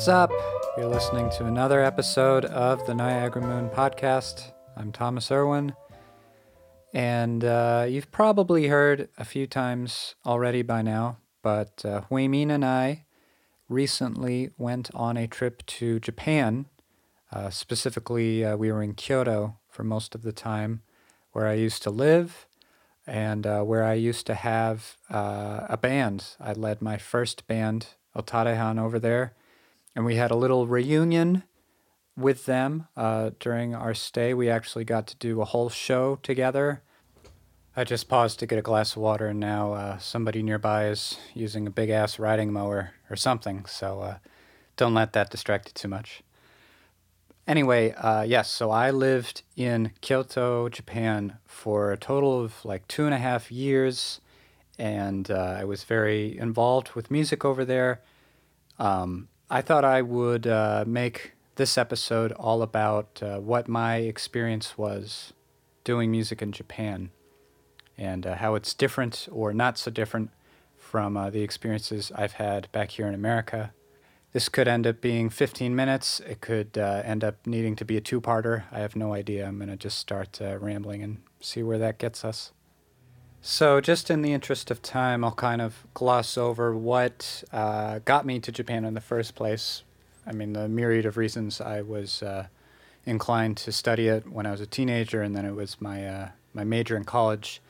What's up? You're listening to another episode of the Niagara Moon podcast. I'm Thomas Irwin, and uh, you've probably heard a few times already by now, but uh, Hui Min and I recently went on a trip to Japan. Uh, specifically, uh, we were in Kyoto for most of the time, where I used to live and uh, where I used to have uh, a band. I led my first band, Otarehan, over there, and we had a little reunion with them uh, during our stay. We actually got to do a whole show together. I just paused to get a glass of water, and now uh, somebody nearby is using a big ass riding mower or something, so uh, don't let that distract you too much. Anyway, uh, yes, so I lived in Kyoto, Japan for a total of like two and a half years, and uh, I was very involved with music over there. Um, I thought I would uh, make this episode all about uh, what my experience was doing music in Japan and uh, how it's different or not so different from uh, the experiences I've had back here in America. This could end up being 15 minutes. It could uh, end up needing to be a two parter. I have no idea. I'm going to just start uh, rambling and see where that gets us. So, just in the interest of time, I'll kind of gloss over what uh, got me to Japan in the first place. I mean, the myriad of reasons I was uh, inclined to study it when I was a teenager, and then it was my, uh, my major in college.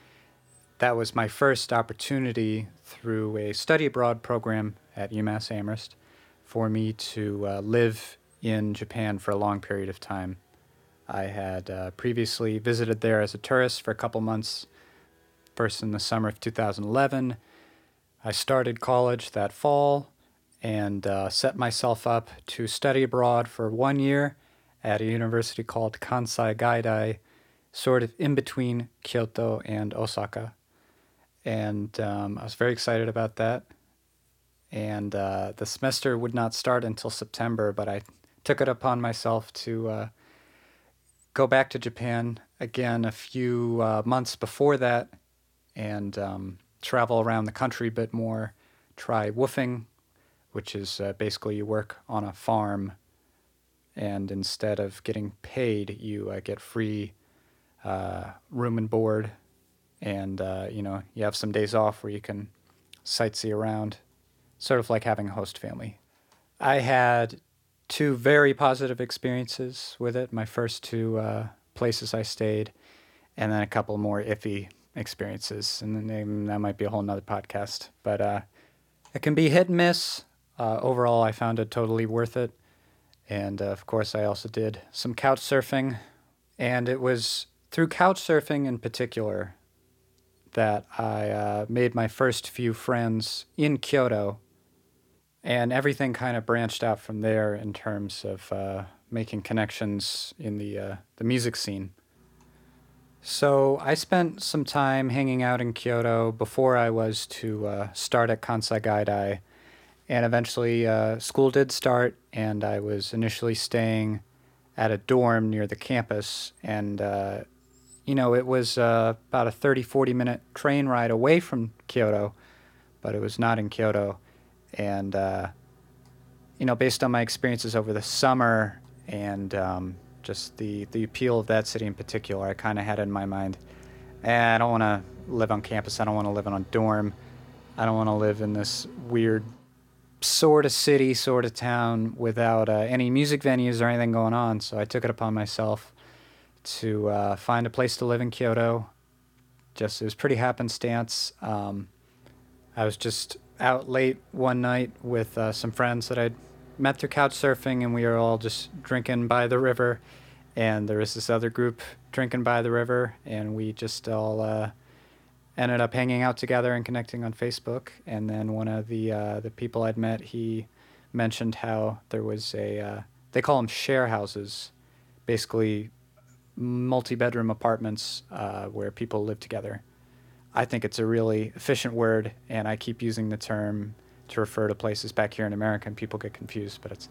That was my first opportunity through a study abroad program at UMass Amherst for me to uh, live in Japan for a long period of time. I had uh, previously visited there as a tourist for a couple months, first in the summer of 2011. I started college that fall and uh, set myself up to study abroad for one year at a university called Kansai Gaidai, sort of in between Kyoto and Osaka. And um, I was very excited about that and uh, the semester would not start until September. But I took it upon myself to uh, go back to Japan again a few uh, months before that and um, travel around the country a bit more. Try WWOOFing, which is uh, basically you work on a farm, and instead of getting paid, you uh, get free uh, room and board, and you know you have some days off where you can sightsee around sort of like having a host family. I had two very positive experiences with it. My first two uh, places I stayed, and then a couple more iffy experiences. And then that might be a whole nother podcast. But uh, it can be hit and miss. Uh, overall, I found it totally worth it. And uh, of course, I also did some couch surfing. And it was through couch surfing in particular that I uh, made my first few friends in Kyoto and everything kind of branched out from there in terms of uh, making connections in the uh, the music scene. So I spent some time hanging out in Kyoto before I was to uh, start at Kansai Gaidai, and eventually uh, school did start, and I was initially staying at a dorm near the campus, and uh, you know it was uh, about a 30, 40 minute train ride away from Kyoto, but it was not in Kyoto. And uh, you know, based on my experiences over the summer and um, just the the appeal of that city in particular, I kind of had in my mind, eh, I don't want to live on campus. I don't want to live in a dorm. I don't want to live in this weird sort of city, sort of town without uh, any music venues or anything going on. So I took it upon myself to uh, find a place to live in Kyoto. Just it was pretty happenstance. Um, I was just out late one night with uh, some friends that I'd met through couch surfing, and we were all just drinking by the river. And there was this other group drinking by the river, and we just all uh, ended up hanging out together and connecting on Facebook. And then one of the uh, the people I'd met, he mentioned how there was a uh, they call them share houses, basically multi-bedroom apartments uh, where people live together I think it's a really efficient word, and I keep using the term to refer to places back here in America, and people get confused. But it's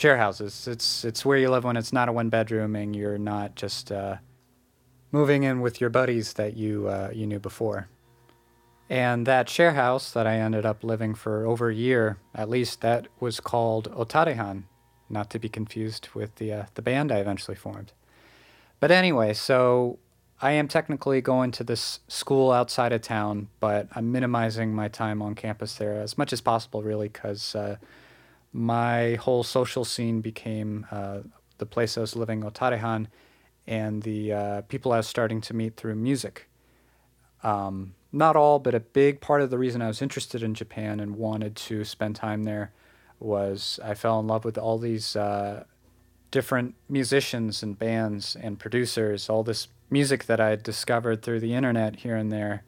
share houses. It's it's where you live when it's not a one bedroom, and you're not just uh, moving in with your buddies that you uh, you knew before. And that share house that I ended up living for over a year, at least, that was called Otarehan, not to be confused with the uh, the band I eventually formed. But anyway, so I am technically going to this school outside of town, but I'm minimizing my time on campus there as much as possible, really, because uh, my whole social scene became uh, the place I was living, Otarehan, and the uh, people I was starting to meet through music. Um, not all, but a big part of the reason I was interested in Japan and wanted to spend time there was I fell in love with all these uh, different musicians and bands and producers, all this music that I had discovered through the internet here and there.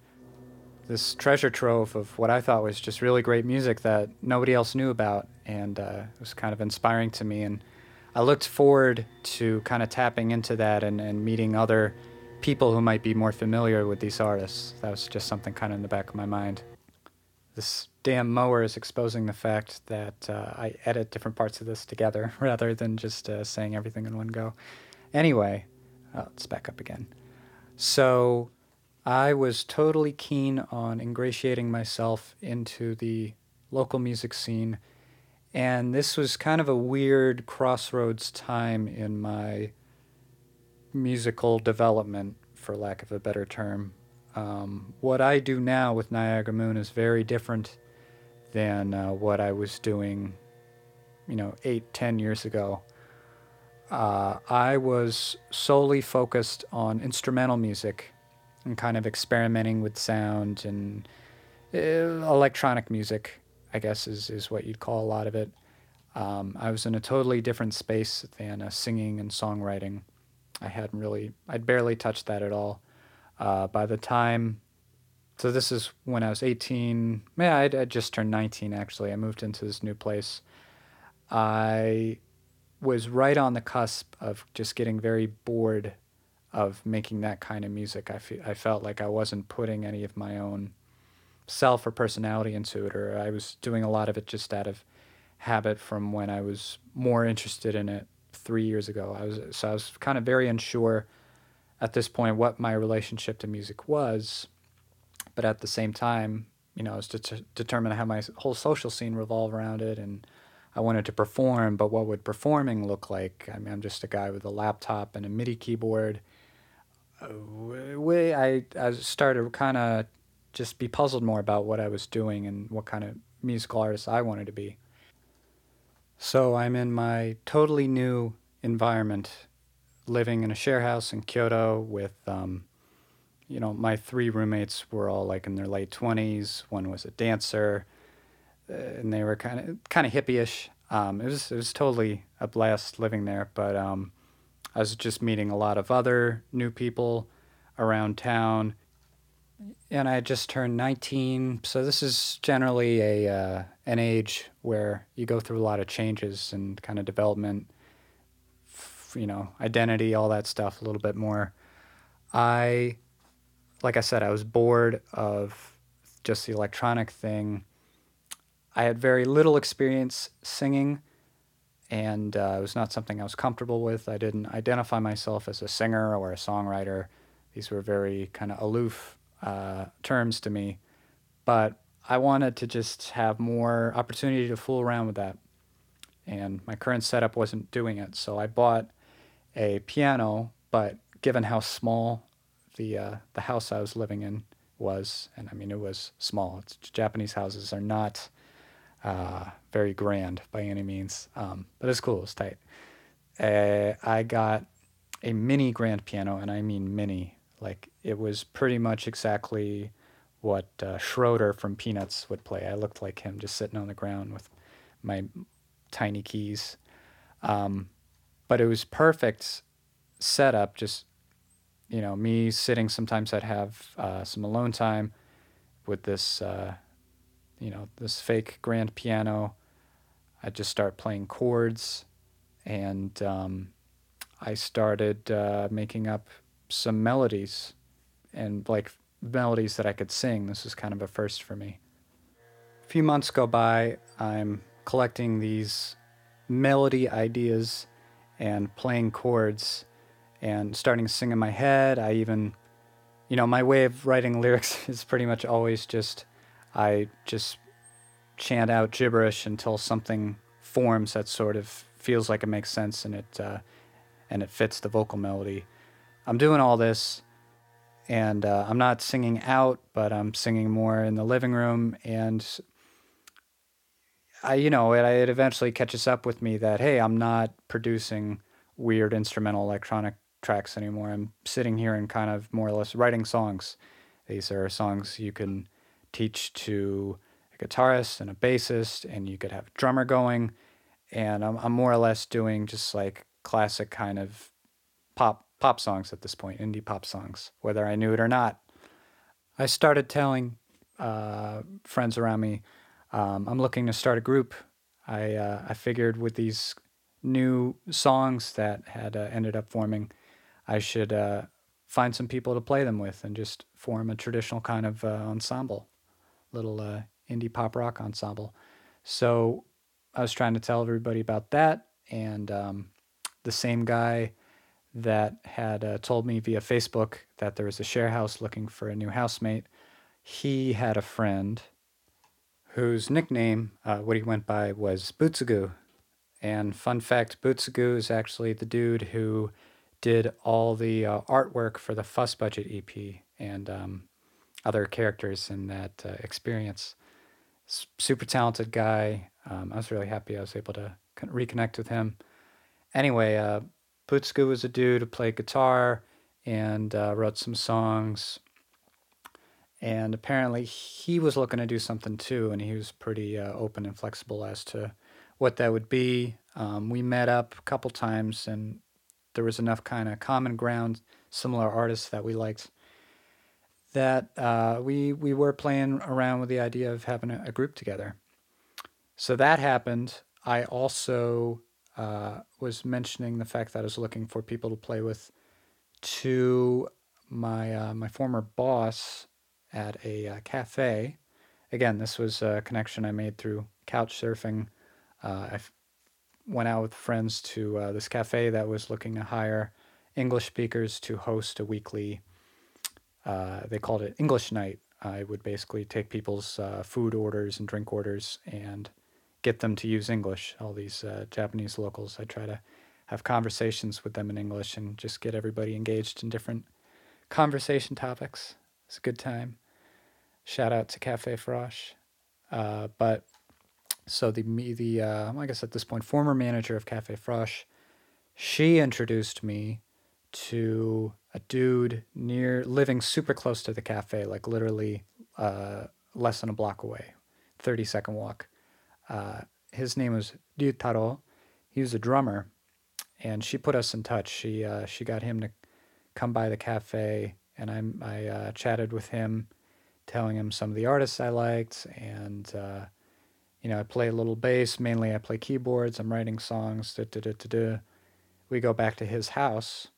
This treasure trove of what I thought was just really great music that nobody else knew about, and uh, it was kind of inspiring to me. And I looked forward to kind of tapping into that and, and meeting other people who might be more familiar with these artists. That was just something kind of in the back of my mind. This damn mower is exposing the fact that uh, I edit different parts of this together rather than just uh, saying everything in one go. Anyway, oh, let's back up again. So I was totally keen on ingratiating myself into the local music scene. And this was kind of a weird crossroads time in my musical development, for lack of a better term. Um, what I do now with Niagara Moon is very different than uh, what I was doing, you know, eight, ten years ago. Uh, I was solely focused on instrumental music and kind of experimenting with sound and uh, electronic music, I guess is, is what you'd call a lot of it. Um, I was in a totally different space than uh, singing and songwriting. I hadn't really, I'd barely touched that at all. Uh, by the time, so this is when I was 18, yeah, I'd, I'd just turned 19 actually. I moved into this new place. I was right on the cusp of just getting very bored of making that kind of music. I, fe- I felt like I wasn't putting any of my own self or personality into it, or I was doing a lot of it just out of habit from when I was more interested in it three years ago. I was so I was kind of very unsure at this point what my relationship to music was, but at the same time, you know, I was det- determined how my whole social scene revolve around it, and I wanted to perform. But what would performing look like? I mean, I'm just a guy with a laptop and a MIDI keyboard. Uh, we, I I started kind of just be puzzled more about what I was doing and what kind of musical artist I wanted to be. So I'm in my totally new environment, living in a share house in Kyoto with, um, you know, my three roommates were all like in their late twenties. One was a dancer, uh, and they were kind of kind of hippie-ish. Um, it was it was totally a blast living there, but um, I was just meeting a lot of other new people around town and I just turned 19. So this is generally a uh, an age where you go through a lot of changes and kind of development, you know, identity, all that stuff a little bit more. I, like I said, I was bored of just the electronic thing. I had very little experience singing, and uh, it was not something I was comfortable with. I didn't identify myself as a singer or a songwriter. These were very kind of aloof uh, terms to me, but I wanted to just have more opportunity to fool around with that. And my current setup wasn't doing it, so I bought a piano. But given how small the uh, the house I was living in was, and I mean it was small. It's, Japanese houses are not uh, very grand by any means, um, but it's cool. It's tight. Uh, I got a mini grand piano, and I mean mini. Like it was pretty much exactly what uh, Schroeder from Peanuts would play. I looked like him, just sitting on the ground with my tiny keys. Um, but it was perfect setup. Just you know, me sitting. Sometimes I'd have uh, some alone time with this, uh, you know, this fake grand piano. I'd just start playing chords, and um, I started uh, making up some melodies and like melodies that I could sing. This was kind of a first for me. A few months go by, I'm collecting these melody ideas and playing chords and starting to sing in my head. I even, you know, my way of writing lyrics is pretty much always just I just chant out gibberish until something forms that sort of feels like it makes sense and it uh, and it fits the vocal melody. I'm doing all this, and uh, I'm not singing out, but I'm singing more in the living room, and I, you know, it, it eventually catches up with me that hey, I'm not producing weird instrumental electronic tracks anymore. I'm sitting here and kind of more or less writing songs. These are songs you can teach to a guitarist and a bassist, and you could have a drummer going. And I'm, I'm more or less doing just like classic kind of pop pop songs at this point, indie pop songs, whether I knew it or not. I started telling uh, friends around me, um, I'm looking to start a group. I uh, I figured with these new songs that had uh, ended up forming, I should uh, find some people to play them with and just form a traditional kind of uh, ensemble, little uh, indie pop rock ensemble. So I was trying to tell everybody about that, and um, the same guy that had uh, told me via Facebook that there was a share house looking for a new housemate. He had a friend whose nickname, uh, what he went by, was Bootsagu. And fun fact Bootsagu is actually the dude who did all the uh, artwork for the Fuss Budget EP and um, other characters in that uh, experience. S- super talented guy. Um, I was really happy I was able to reconnect with him. Anyway, Bootsagu was a dude who played guitar and uh, wrote some songs. And apparently, he was looking to do something too, and he was pretty uh, open and flexible as to what that would be. Um, we met up a couple times, and there was enough kind of common ground, similar artists that we liked, that uh, we we were playing around with the idea of having a, a group together. So that happened. I also uh, was mentioning the fact that I was looking for people to play with to my uh, my former boss at a uh, cafe. Again, this was a connection I made through couch surfing. Uh, I went out with friends to uh, this cafe that was looking to hire English speakers to host a weekly. They called it English Night. I would basically take people's food orders and drink orders and get them to use English. All these uh, Japanese locals, I try to have conversations with them in English and just get everybody engaged in different conversation topics. It's a good time. Shout out to Cafe Frosh. Uh, but so the me the uh, I guess at this point former manager of Cafe Frosh, she introduced me to a dude near living super close to the cafe, like literally uh, less than a block away, thirty second walk. Uh, his name was Ryutaro. He was a drummer, and she put us in touch. She uh, she got him to come by the cafe, and I I uh, chatted with him, telling him some of the artists I liked, and uh, you know I play a little bass. Mainly, I play keyboards. I'm writing songs. Da, da, da, da, da. We go back to his house.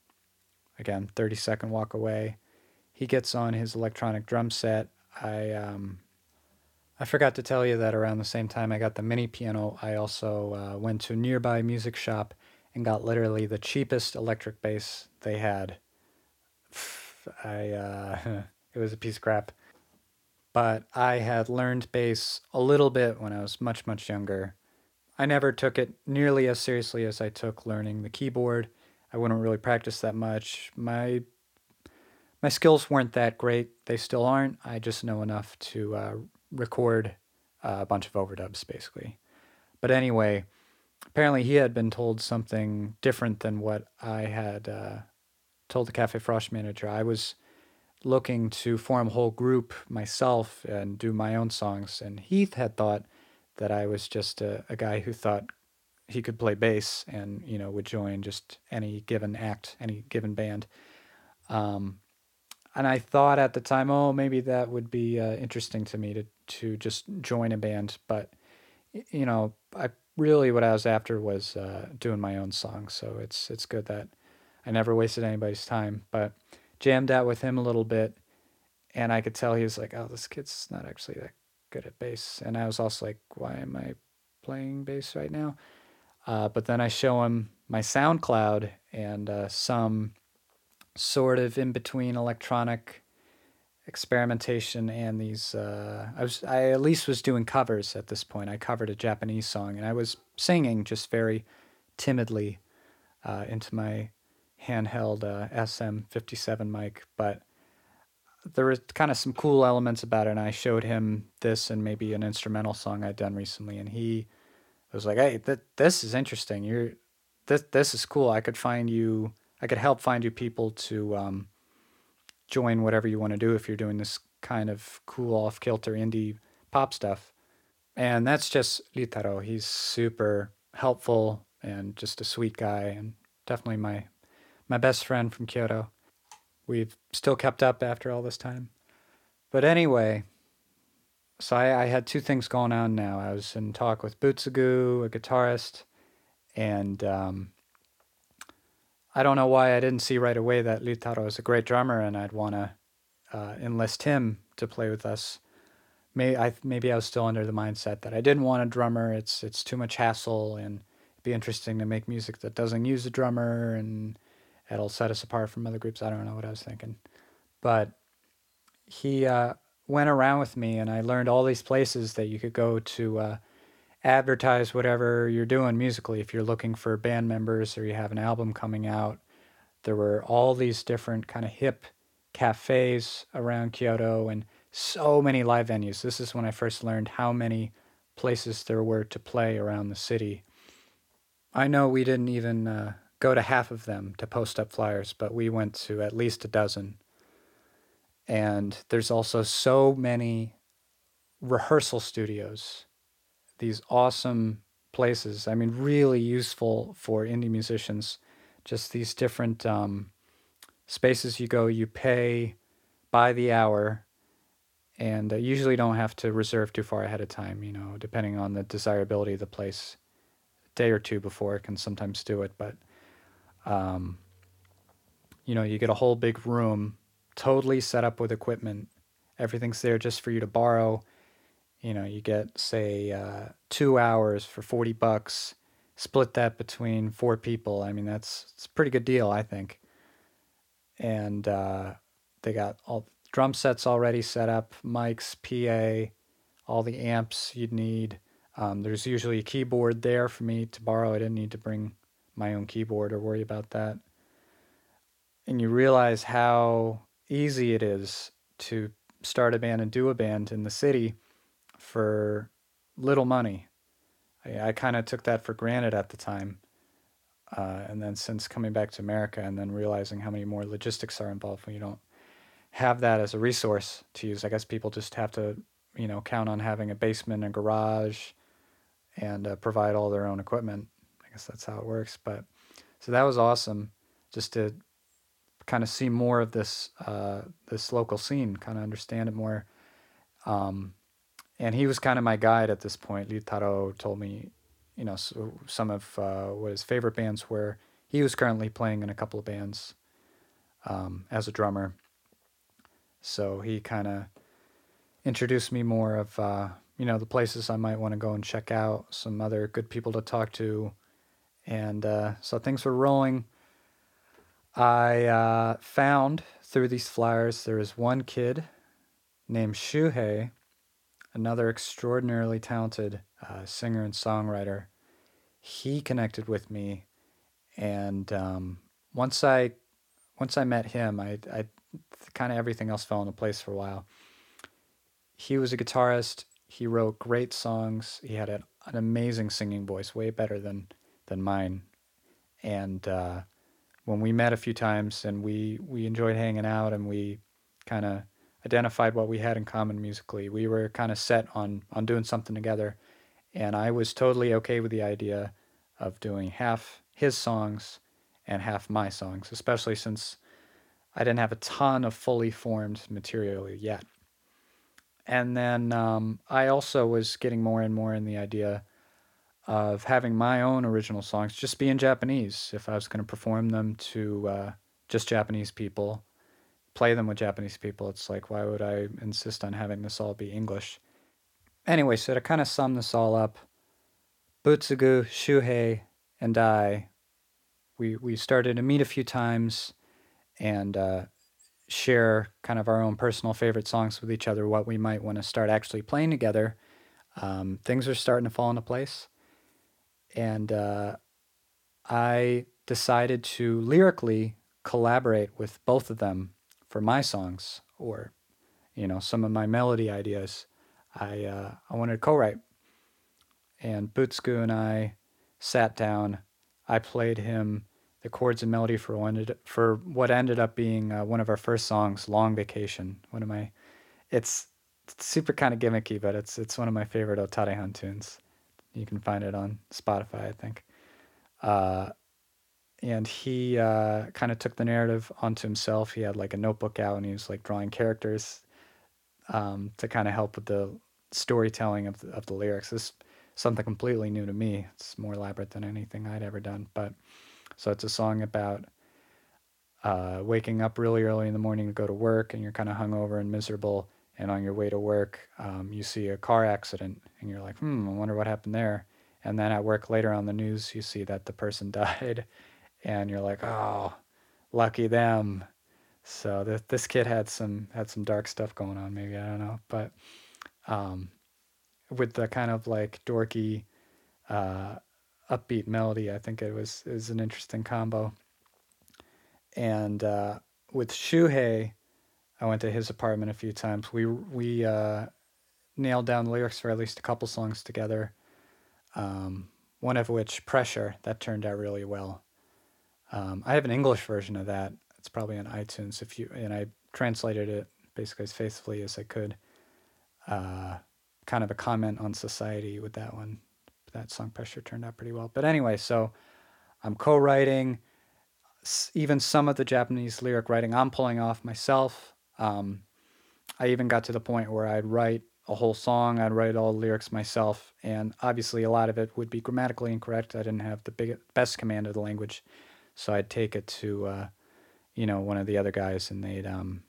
Again, thirty second walk away. He gets on his electronic drum set. I um, I forgot to tell you that around the same time I got the mini piano, I also uh, went to a nearby music shop and got literally the cheapest electric bass they had. I uh, it was a piece of crap, but I had learned bass a little bit when I was much much younger. I never took it nearly as seriously as I took learning the keyboard. I wouldn't really practice that much. My my skills weren't that great. They still aren't. I just know enough to uh, record a bunch of overdubs, basically. But anyway, apparently he had been told something different than what I had uh, told the Cafe Frosh manager. I was looking to form a whole group myself and do my own songs, and Heath had thought that I was just a, a guy who thought he could play bass and you know would join just any given act, any given band. Um, and I thought at the time, oh, maybe that would be uh, interesting to me to to just join a band. But you know, I really what I was after was uh, doing my own songs. So it's it's good that I never wasted anybody's time. But jammed out with him a little bit, and I could tell he was like, oh, this kid's not actually that good at bass. And I was also like, why am I playing bass right now? Uh, but then I show him my SoundCloud and uh, some sort of in between electronic experimentation and these uh, I was I at least was doing covers at this point. I covered a Japanese song and I was singing just very timidly uh, into my handheld uh, SM57 mic, but there were kind of some cool elements about it. And I showed him this and maybe an instrumental song I'd done recently, and he was like, "Hey, th- this is interesting. You're this this is cool. I could find you. I could help find you people to um, join whatever you want to do if you're doing this kind of cool off kilter indie pop stuff." And that's just Ryutaro. He's super helpful and just a sweet guy, and definitely my my best friend from Kyoto. We've still kept up after all this time. But anyway, so I, I had two things going on now. I was in talk with Butsugu, a guitarist, and um, I don't know why I didn't see right away that Ryutaro is a great drummer and I'd want to uh, enlist him to play with us. Maybe I, maybe I was still under the mindset that I didn't want a drummer. It's it's too much hassle, and it'd be interesting to make music that doesn't use a drummer and it'll set us apart from other groups. I don't know what I was thinking, but he uh, went around with me, and I learned all these places that you could go to uh, advertise whatever you're doing musically. If you're looking for band members or you have an album coming out, there were all these different kind of hip cafes around Kyoto and so many live venues. This is when I first learned how many places there were to play around the city. I know we didn't even uh, go to half of them to post up flyers, but we went to at least a dozen. And there's also so many rehearsal studios, these awesome places. I mean, really useful for indie musicians. Just these different um, spaces you go, you pay by the hour, and uh, usually don't have to reserve too far ahead of time, you know, depending on the desirability of the place. A day or two before can sometimes do it, but um, you know, you get a whole big room totally set up with equipment. Everything's there just for you to borrow. You know, you get say uh, two hours for forty bucks. Split that between four people. I mean, that's it's a pretty good deal, I think. And uh, they got all drum sets already set up, mics, PA, all the amps you'd need. Um, there's usually a keyboard there for me to borrow. I didn't need to bring my own keyboard or worry about that. And you realize how easy it is to start a band and do a band in the city for little money. I, I kind of took that for granted at the time. Uh, and then since coming back to America and then realizing how many more logistics are involved when you don't have that as a resource to use, I guess people just have to, you know, count on having a basement and garage and uh, provide all their own equipment I guess that's how it works. But so that was awesome, just to kind of see more of this uh, this local scene, kind of understand it more. Um, and he was kind of my guide at this point. Ryutaro told me, you know, so some of uh, what his favorite bands were. He was currently playing in a couple of bands um, as a drummer. So he kind of introduced me more of, uh, you know, the places I might want to go and check out, some other good people to talk to, and uh, so things were rolling. I uh, found through these flyers there was one kid named Shuhei, another extraordinarily talented uh, singer and songwriter. He connected with me, and um, once I once I met him, I, I kind of everything else fell into place for a while. He was a guitarist. He wrote great songs. He had an, an amazing singing voice, way better than than mine. And uh, when we met a few times and we, we enjoyed hanging out and we kind of identified what we had in common musically, we were kind of set on, on doing something together. And I was totally okay with the idea of doing half his songs and half my songs, especially since I didn't have a ton of fully formed material yet. And then um, I also was getting more and more in the idea of having my own original songs just be in Japanese if I was going to perform them to uh, just Japanese people, play them with Japanese people. It's like, why would I insist on having this all be English? Anyway, so to kind of sum this all up, Butsugu, Shuhei, and I, we, we started to meet a few times, and uh, share kind of our own personal favorite songs with each other, what we might want to start actually playing together, um, things are starting to fall into place. And uh, I decided to lyrically collaborate with both of them for my songs or, you know, some of my melody ideas. I, uh, I wanted to co write. And Butsugu and I sat down. I played him the chords and melody for one for what ended up being uh, one of our first songs, "Long Vacation." One of my, it's, it's super kind of gimmicky, but it's it's one of my favorite Otadehan tunes. You can find it on Spotify, I think. Uh, and he uh, kind of took the narrative onto himself. He had like a notebook out, and he was like drawing characters um, to kind of help with the storytelling of the, of the lyrics. This is something completely new to me. It's more elaborate than anything I'd ever done, but so it's a song about uh, waking up really early in the morning to go to work and you're kind of hungover and miserable. And on your way to work, um, you see a car accident and you're like, hmm, I wonder what happened there. And then at work later on the news, you see that the person died and you're like, oh, lucky them. So th- this kid had some had some dark stuff going on, maybe I don't know, but um, with the kind of like dorky uh, upbeat melody. I think it was is an interesting combo. And uh, with Shuhei, I went to his apartment a few times. We we uh, nailed down lyrics for at least a couple songs together. Um, one of which, "Pressure," that turned out really well. Um, I have an English version of that. It's probably on iTunes. If you and I translated it basically as faithfully as I could. Uh, kind of a comment on society with that one that song pressure turned out pretty well. But anyway, so I'm co-writing even some of the Japanese lyric writing I'm pulling off myself. Um, I even got to the point where I'd write a whole song, I'd write all the lyrics myself, and obviously a lot of it would be grammatically incorrect. I didn't have the big, best command of the language, so I'd take it to, uh, you know, one of the other guys, and they'd um,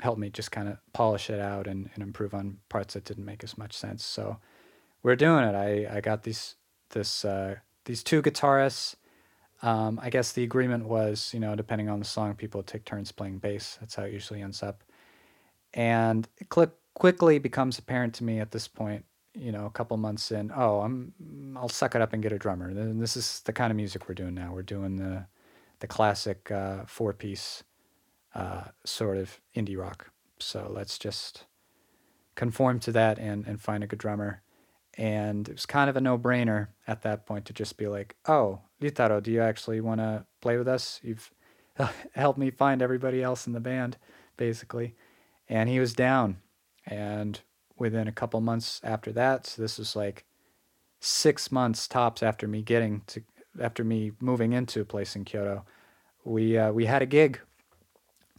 help me just kind of polish it out and, and improve on parts that didn't make as much sense. So we're doing it. I, I got these this uh, these two guitarists. Um, I guess the agreement was, you know, depending on the song, people take turns playing bass. That's how it usually ends up. And it cl- quickly becomes apparent to me at this point, you know, a couple months in, oh, I'm I'll suck it up and get a drummer. And this is the kind of music we're doing now. We're doing the the classic uh, four piece uh, sort of indie rock. So let's just conform to that and, and find a good drummer. And it was kind of a no brainer at that point to just be like, oh, Ryutaro, do you actually want to play with us? You've helped me find everybody else in the band, basically. And he was down. And within a couple months after that, so this was like six months tops after me getting to, after me moving into a place in Kyoto, we, uh, we had a gig.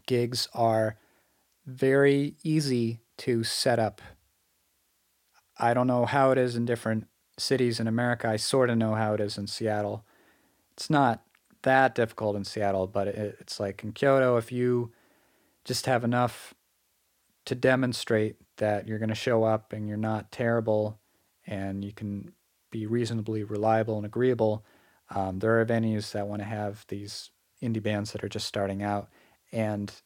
Gigs are very easy to set up I don't know how it is in different cities in America. I sort of know how it is in Seattle. It's not that difficult in Seattle, but it, it's like in Kyoto, if you just have enough to demonstrate that you're going to show up and you're not terrible and you can be reasonably reliable and agreeable, um, there are venues that want to have these indie bands that are just starting out and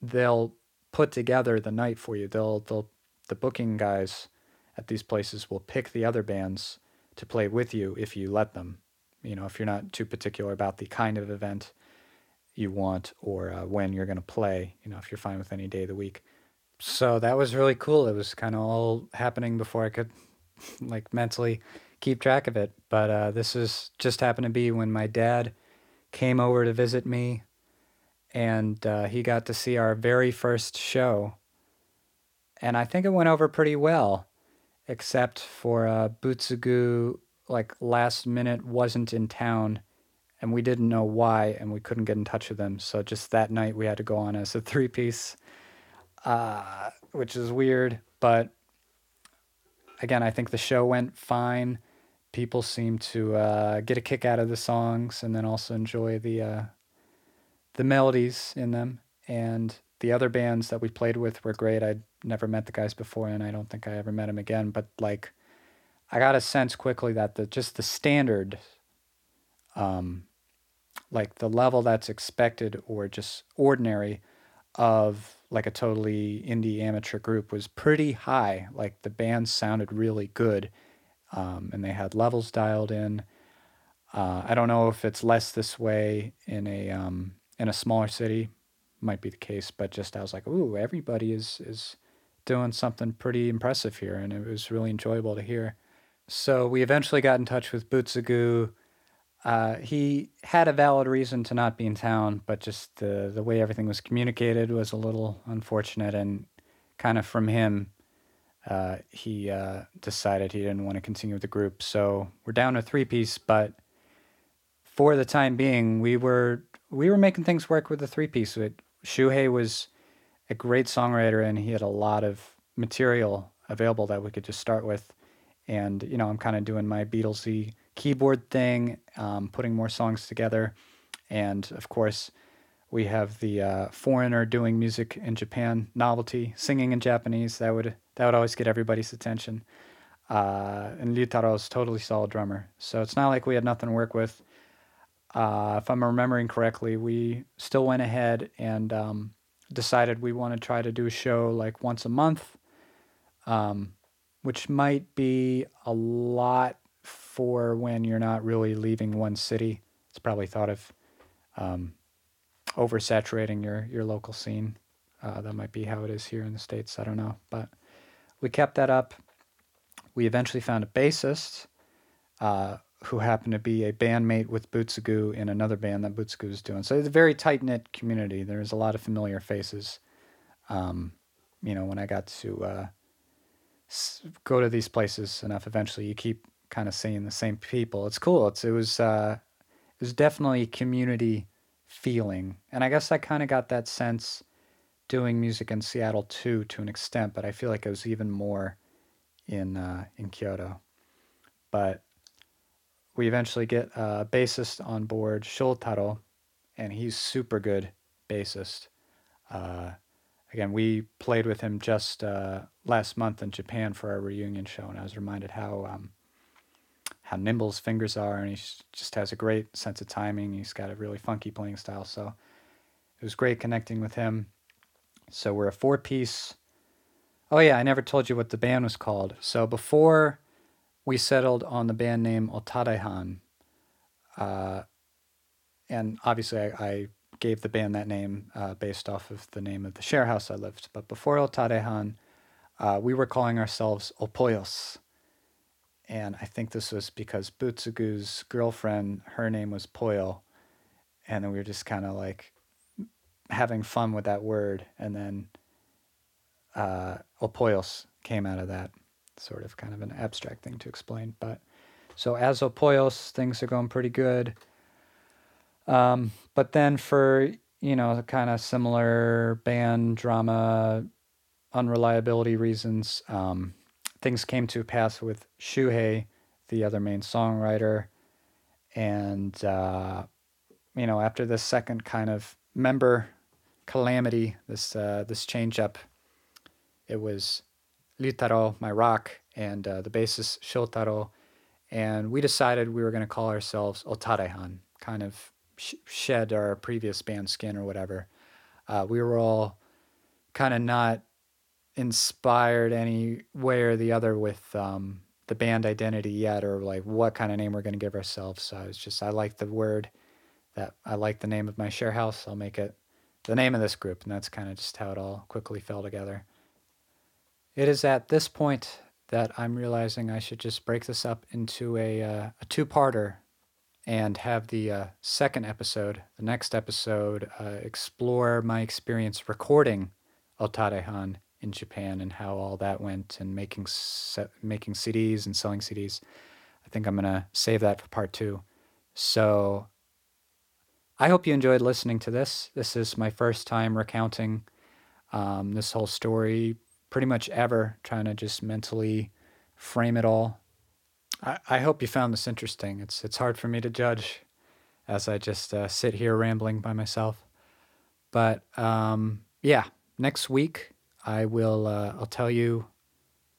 they'll put together the night for you. They'll, they'll, the booking guys at these places will pick the other bands to play with you if you let them. You know, if you're not too particular about the kind of event you want or uh, when you're going to play, you know, if you're fine with any day of the week. So that was really cool. It was kind of all happening before I could like mentally keep track of it. But uh, this is just happened to be when my dad came over to visit me and uh, he got to see our very first show. And I think it went over pretty well except for uh, Butsugu, like last minute wasn't in town, and we didn't know why, and we couldn't get in touch with them. So just that night, we had to go on as a three piece, uh, which is weird. But again, I think the show went fine. People seem to uh, get a kick out of the songs, and then also enjoy the uh, the melodies in them. And the other bands that we played with were great. I'd never met the guys before, and I don't think I ever met them again. But like, I got a sense quickly that the just the standard, um, like the level that's expected or just ordinary, of like a totally indie amateur group was pretty high. Like the band sounded really good, um, and they had levels dialed in. Uh, I don't know if it's less this way in a um, in a smaller city, might be the case, but just I was like, ooh, everybody is is doing something pretty impressive here, and it was really enjoyable to hear. So we eventually got in touch with Butsugu. Uh, he had a valid reason to not be in town, but just the the way everything was communicated was a little unfortunate, and kind of from him, uh, he uh, decided he didn't want to continue with the group. So we're down to three piece, but for the time being, we were we were making things work with the three piece. Shuhei was a great songwriter, and he had a lot of material available that we could just start with. And you know, I'm kind of doing my Beatlesy keyboard thing, um, putting more songs together, and of course, we have the uh, foreigner doing music in Japan novelty, singing in Japanese. That would that would always get everybody's attention. Uh, and Ryutaro is totally solid drummer, so it's not like we had nothing to work with. Uh, if I'm remembering correctly, we still went ahead and um, decided we want to try to do a show like once a month, um, which might be a lot for when you're not really leaving one city. It's probably thought of um, oversaturating your your local scene. Uh, that might be how it is here in the states. I don't know, but we kept that up. We eventually found a bassist. Uh, who happened to be a bandmate with Butsugu in another band that Butsugu was doing. So it's a very tight knit community. There's a lot of familiar faces. Um, you know, when I got to uh, go to these places enough, eventually you keep kind of seeing the same people. It's cool. It's it was uh, it was definitely community feeling, and I guess I kind of got that sense doing music in Seattle too, to an extent. But I feel like it was even more in uh, in Kyoto. But we eventually get a bassist on board, Shotaro, and he's super good bassist. Uh, again, we played with him just uh, last month in Japan for our reunion show, and I was reminded how um, how nimble his fingers are, and he just has a great sense of timing. He's got a really funky playing style, so it was great connecting with him. So we're a four piece. Oh yeah, I never told you what the band was called. So before we settled on the band name Otadehan. Uh, and obviously, I, I, gave the band that name uh, based off of the name of the share house I lived. But before Otadehan, uh, we were calling ourselves Opoyos. And I think this was because Butsugu's girlfriend, her name was Poyo. And then we were just kind of like having fun with that word. And then uh, Opoyos came out of that sort of kind of an abstract thing to explain. But so as Opoyos, things are going pretty good. Um, but then for you know kind of similar band drama unreliability reasons, um, things came to pass with Shuhei, the other main songwriter, and uh, you know after the second kind of member calamity, this uh, this change up, it was Ryutaro, my rock, and uh, the bassist Shotaro. And we decided we were going to call ourselves Otadehan, kind of sh- shed our previous band skin or whatever. Uh, we were all kind of not inspired any way or the other with um, the band identity yet or like what kind of name we're going to give ourselves. So it's just, I like the word that I like the name of my share house. I'll make it the name of this group. And that's kind of just how it all quickly fell together. It is at this point that I'm realizing I should just break this up into a, uh, a two parter and have the uh, second episode, the next episode, uh, explore my experience recording Otadehan in Japan and how all that went and making se- making CDs and selling CDs. I think I'm gonna save that for part two. So I hope you enjoyed listening to this. This is my first time recounting um, this whole story pretty much ever, trying to just mentally frame it all. I, I hope you found this interesting. It's it's hard for me to judge as I just uh, sit here rambling by myself. But um, yeah, next week I will uh, I'll tell you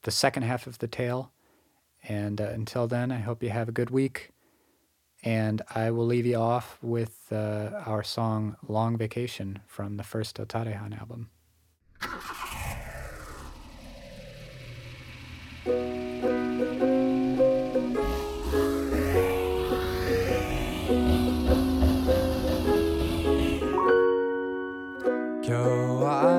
the second half of the tale. And uh, until then, I hope you have a good week. And I will leave you off with uh, our song Long Vacation from the first Otarehan album.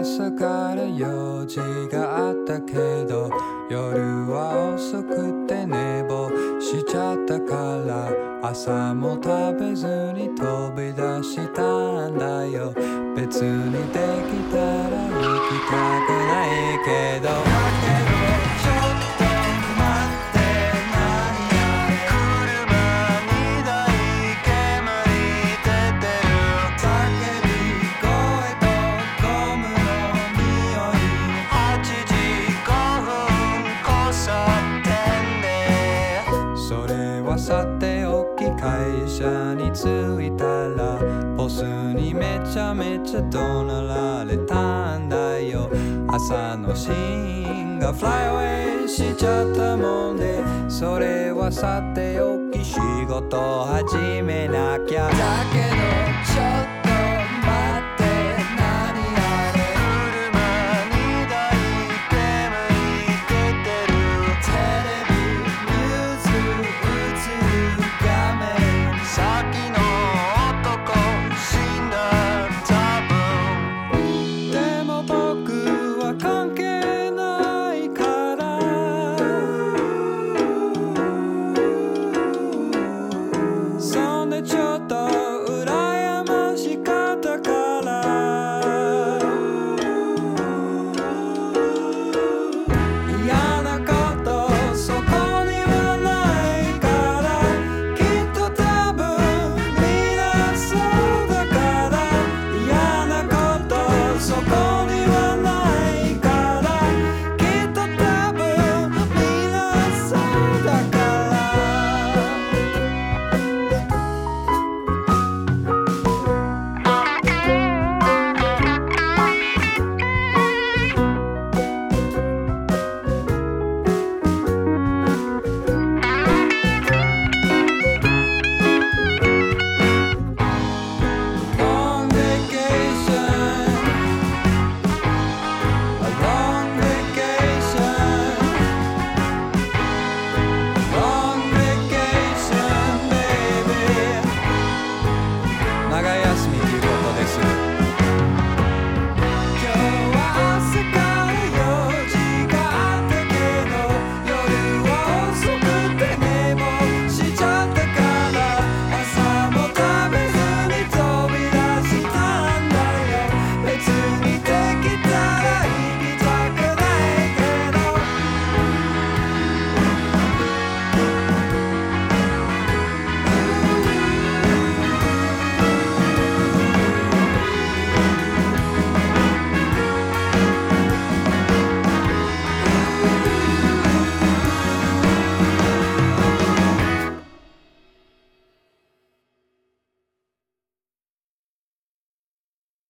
朝から用事があったけど夜は遅くて寝坊 しちゃったから朝も食べずに飛び出したんだよ。別にできたら行きたくないけど。ゃ怒鳴られたんだよ朝のシーンがフライアウェイしちゃったもんでそれはさておき仕事始めなきゃ。だけど